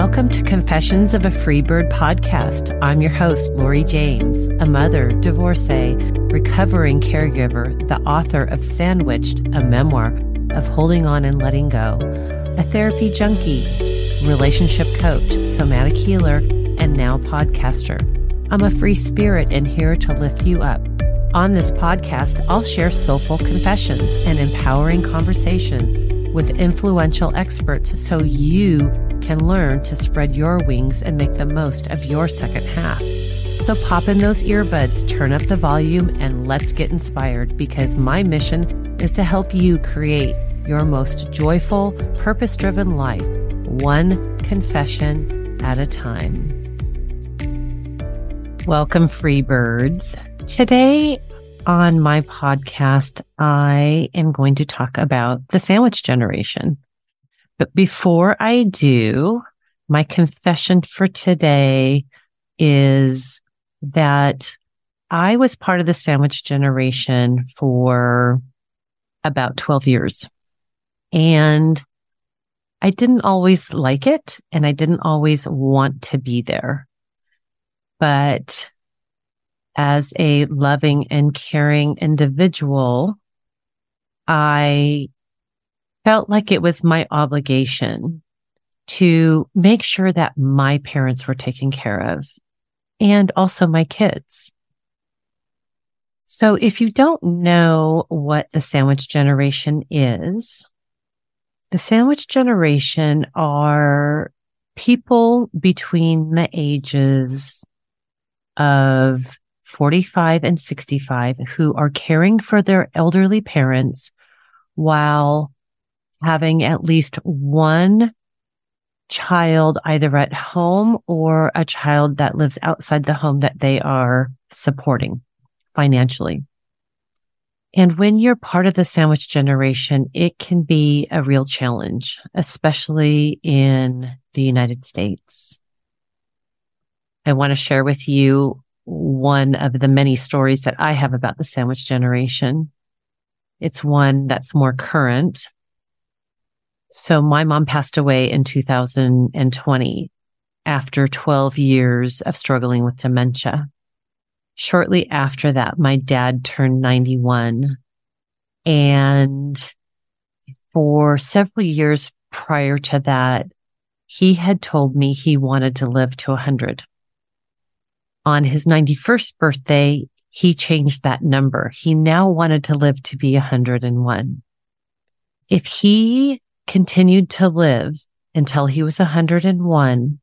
Welcome to Confessions of a Freebird podcast. I'm your host, Lori James, a mother, divorcee, recovering caregiver, the author of Sandwiched, a memoir of holding on and letting go, a therapy junkie, relationship coach, somatic healer, and now podcaster. I'm a free spirit and here to lift you up. On this podcast, I'll share soulful confessions and empowering conversations with influential experts so you can learn to spread your wings and make the most of your second half. So pop in those earbuds, turn up the volume, and let's get inspired because my mission is to help you create your most joyful, purpose driven life, one confession at a time. Welcome, free birds. Today on my podcast, I am going to talk about the sandwich generation. But before I do, my confession for today is that I was part of the sandwich generation for about 12 years. And I didn't always like it and I didn't always want to be there. But as a loving and caring individual, I felt like it was my obligation to make sure that my parents were taken care of and also my kids. So if you don't know what the sandwich generation is, the sandwich generation are people between the ages of 45 and 65 who are caring for their elderly parents while having at least one child either at home or a child that lives outside the home that they are supporting financially. And when you're part of the sandwich generation, it can be a real challenge, especially in the United States. I want to share with you one of the many stories that I have about the sandwich generation. It's one that's more current. So my mom passed away in 2020 after 12 years of struggling with dementia. Shortly after that, my dad turned 91 and for several years prior to that, he had told me he wanted to live to 100 on his 91st birthday, he changed that number. He now wanted to live to be 101. If he continued to live until he was 101,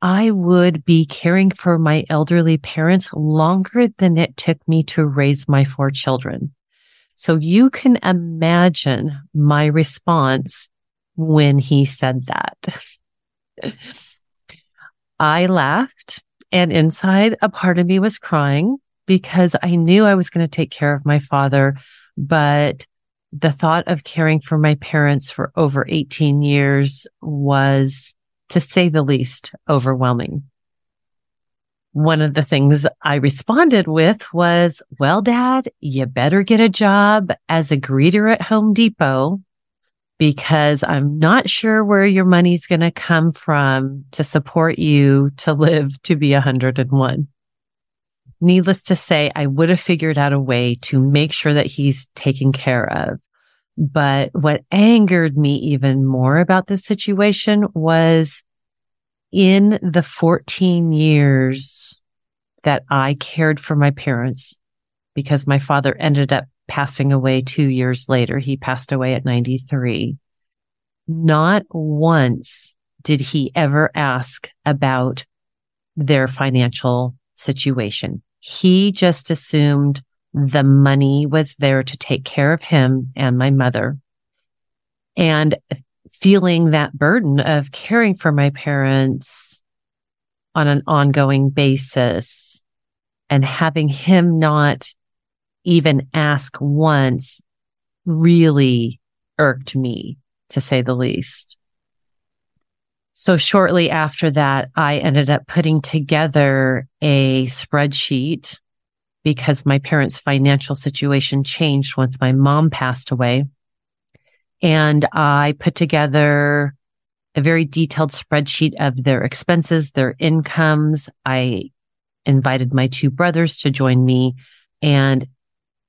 I would be caring for my elderly parents longer than it took me to raise my four children. So you can imagine my response when he said that. I laughed and inside, a part of me was crying because I knew I was going to take care of my father. But the thought of caring for my parents for over 18 years was, to say the least, overwhelming. One of the things I responded with was, well, dad, you better get a job as a greeter at Home Depot because I'm not sure where your money's going to come from to support you to live to be 101. Needless to say, I would have figured out a way to make sure that he's taken care of. But what angered me even more about this situation was in the 14 years that I cared for my parents because my father ended up passing away two years later. He passed away at 93. Not once did he ever ask about their financial situation. He just assumed the money was there to take care of him and my mother. And feeling that burden of caring for my parents on an ongoing basis and having him not even ask once really irked me, to say the least. So shortly after that, I ended up putting together a spreadsheet because my parents' financial situation changed once my mom passed away. And I put together a very detailed spreadsheet of their expenses, their incomes. I invited my two brothers to join me and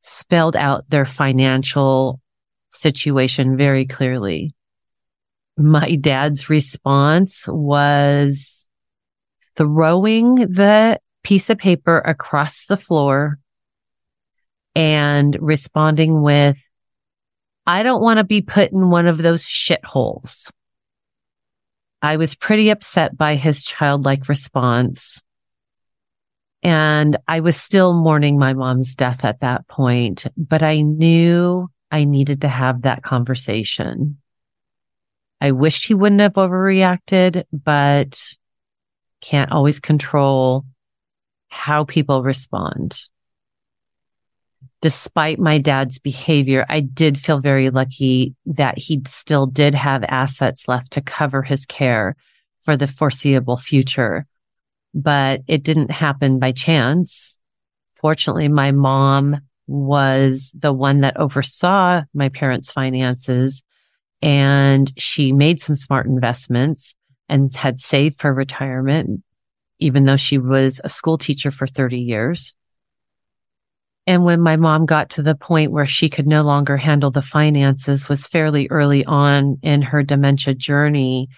spelled out their financial situation very clearly. My dad's response was throwing the piece of paper across the floor and responding with, I don't want to be put in one of those shitholes. I was pretty upset by his childlike response. And I was still mourning my mom's death at that point, but I knew I needed to have that conversation. I wished he wouldn't have overreacted, but can't always control how people respond despite my dad's behavior, I did feel very lucky that he still did have assets left to cover his care for the foreseeable future. But it didn't happen by chance. Fortunately, my mom was the one that oversaw my parents' finances and she made some smart investments and had saved for retirement, even though she was a school teacher for 30 years. And when my mom got to the point where she could no longer handle the finances was fairly early on in her dementia journey.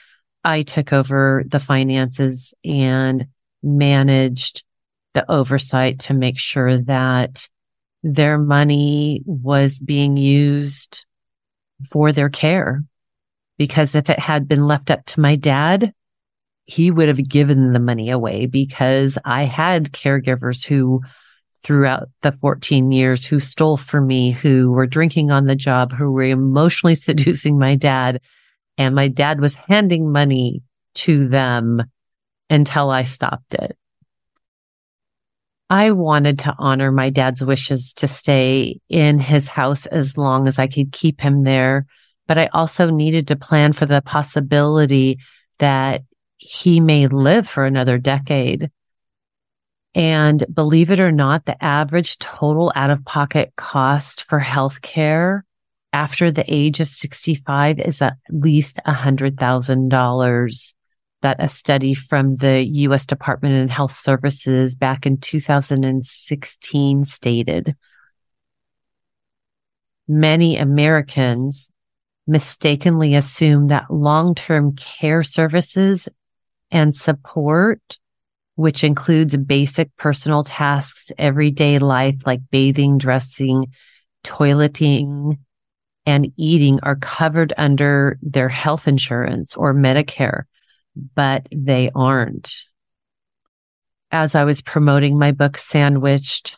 I took over the finances and managed the oversight to make sure that their money was being used for their care. Because if it had been left up to my dad, he would have given the money away because I had caregivers who throughout the 14 years who stole from me, who were drinking on the job, who were emotionally seducing my dad. And my dad was handing money to them until I stopped it. I wanted to honor my dad's wishes to stay in his house as long as I could keep him there. But I also needed to plan for the possibility that he may live for another decade. And believe it or not, the average total out of pocket cost for healthcare after the age of 65 is at least $100,000 that a study from the U.S. Department of Health Services back in 2016 stated. Many Americans mistakenly assume that long-term care services and support which includes basic personal tasks, everyday life like bathing, dressing, toileting, and eating are covered under their health insurance or Medicare, but they aren't. As I was promoting my book, Sandwiched,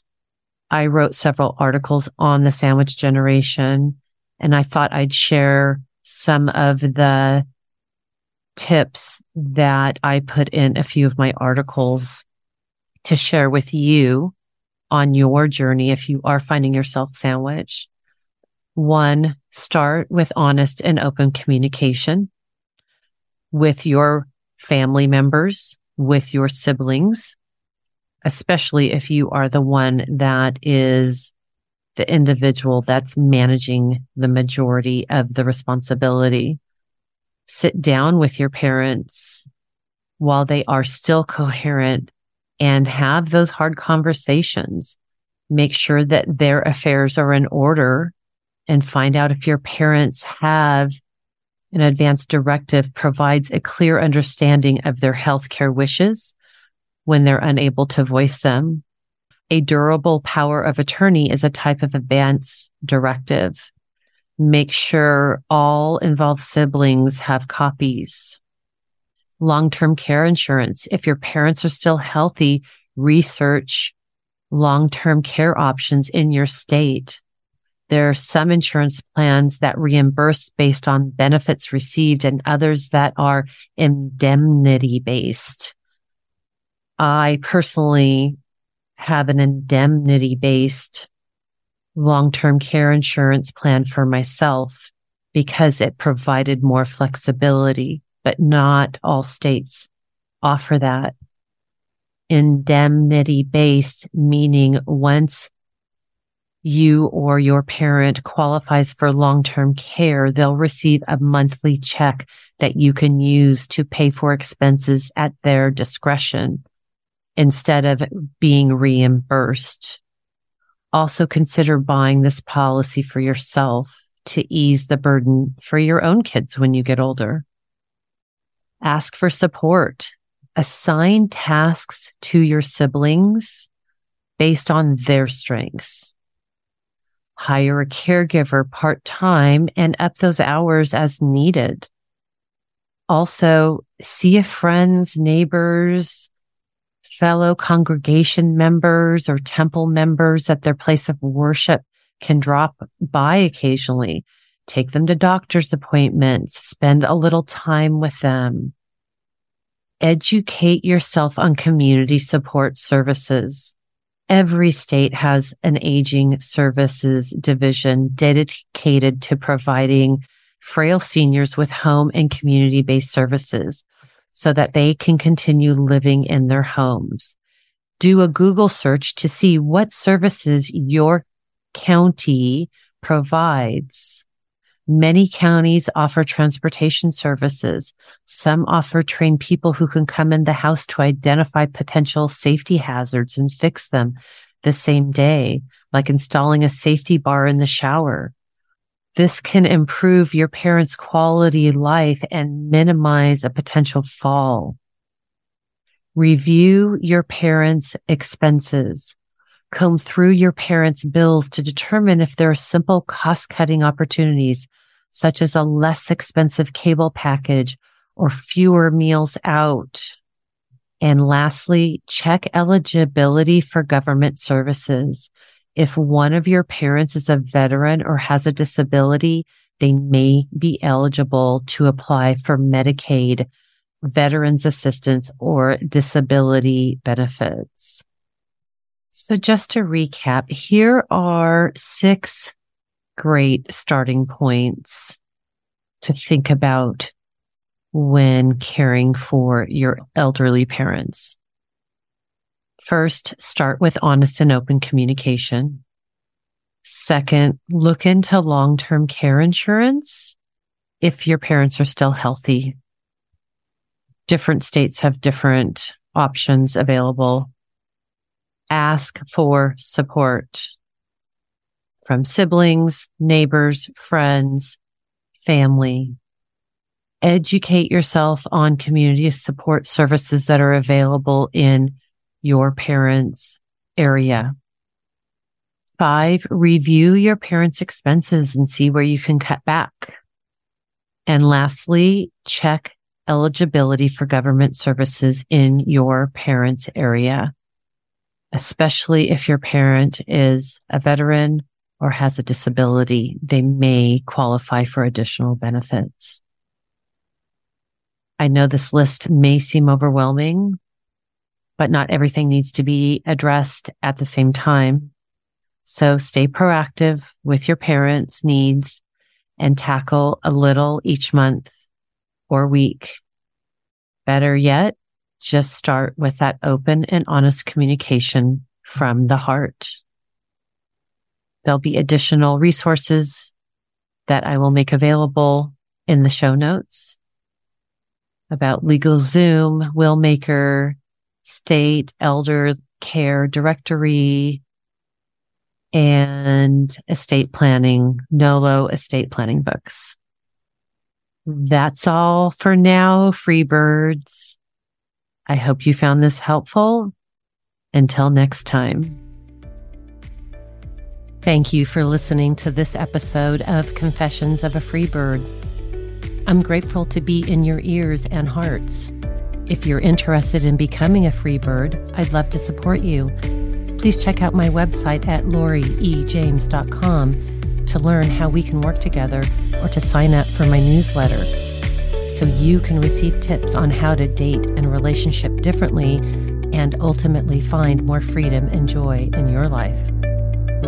I wrote several articles on the sandwich generation, and I thought I'd share some of the tips that I put in a few of my articles to share with you on your journey if you are finding yourself sandwiched. One, start with honest and open communication with your family members, with your siblings, especially if you are the one that is the individual that's managing the majority of the responsibility sit down with your parents while they are still coherent and have those hard conversations. Make sure that their affairs are in order and find out if your parents have an advance directive provides a clear understanding of their healthcare wishes when they're unable to voice them. A durable power of attorney is a type of advance directive make sure all involved siblings have copies. Long-term care insurance. If your parents are still healthy, research long-term care options in your state. There are some insurance plans that reimburse based on benefits received and others that are indemnity based. I personally have an indemnity based long-term care insurance plan for myself because it provided more flexibility, but not all states offer that. Indemnity based, meaning once you or your parent qualifies for long-term care, they'll receive a monthly check that you can use to pay for expenses at their discretion instead of being reimbursed. Also consider buying this policy for yourself to ease the burden for your own kids when you get older. Ask for support. Assign tasks to your siblings based on their strengths. Hire a caregiver part time and up those hours as needed. Also see if friends, neighbors, fellow congregation members or temple members at their place of worship can drop by occasionally. Take them to doctor's appointments, spend a little time with them. Educate yourself on community support services. Every state has an aging services division dedicated to providing frail seniors with home and community based services so that they can continue living in their homes. Do a Google search to see what services your county provides. Many counties offer transportation services. Some offer trained people who can come in the house to identify potential safety hazards and fix them the same day, like installing a safety bar in the shower. This can improve your parents' quality life and minimize a potential fall. Review your parents' expenses. Comb through your parents' bills to determine if there are simple cost cutting opportunities, such as a less expensive cable package or fewer meals out. And lastly, check eligibility for government services. If one of your parents is a veteran or has a disability, they may be eligible to apply for Medicaid, veterans assistance, or disability benefits. So just to recap, here are six great starting points to think about when caring for your elderly parents. First, start with honest and open communication. Second, look into long-term care insurance if your parents are still healthy. Different states have different options available. Ask for support from siblings, neighbors, friends, family. Educate yourself on community support services that are available in your parents' area. Five, review your parents' expenses and see where you can cut back. And lastly, check eligibility for government services in your parents' area, especially if your parent is a veteran or has a disability. They may qualify for additional benefits. I know this list may seem overwhelming, but not everything needs to be addressed at the same time. So stay proactive with your parents' needs and tackle a little each month or week. Better yet, just start with that open and honest communication from the heart. There'll be additional resources that I will make available in the show notes about LegalZoom, Willmaker, state elder care directory and estate planning, NOLO estate planning books. That's all for now, free birds. I hope you found this helpful. Until next time. Thank you for listening to this episode of Confessions of a Free Bird. I'm grateful to be in your ears and hearts. If you're interested in becoming a free bird, I'd love to support you. Please check out my website at laurieejames.com to learn how we can work together or to sign up for my newsletter so you can receive tips on how to date and relationship differently and ultimately find more freedom and joy in your life.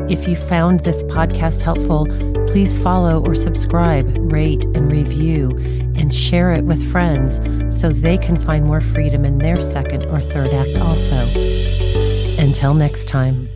If you found this podcast helpful, please follow or subscribe, rate, and review, and share it with friends so they can find more freedom in their second or third act also. Until next time.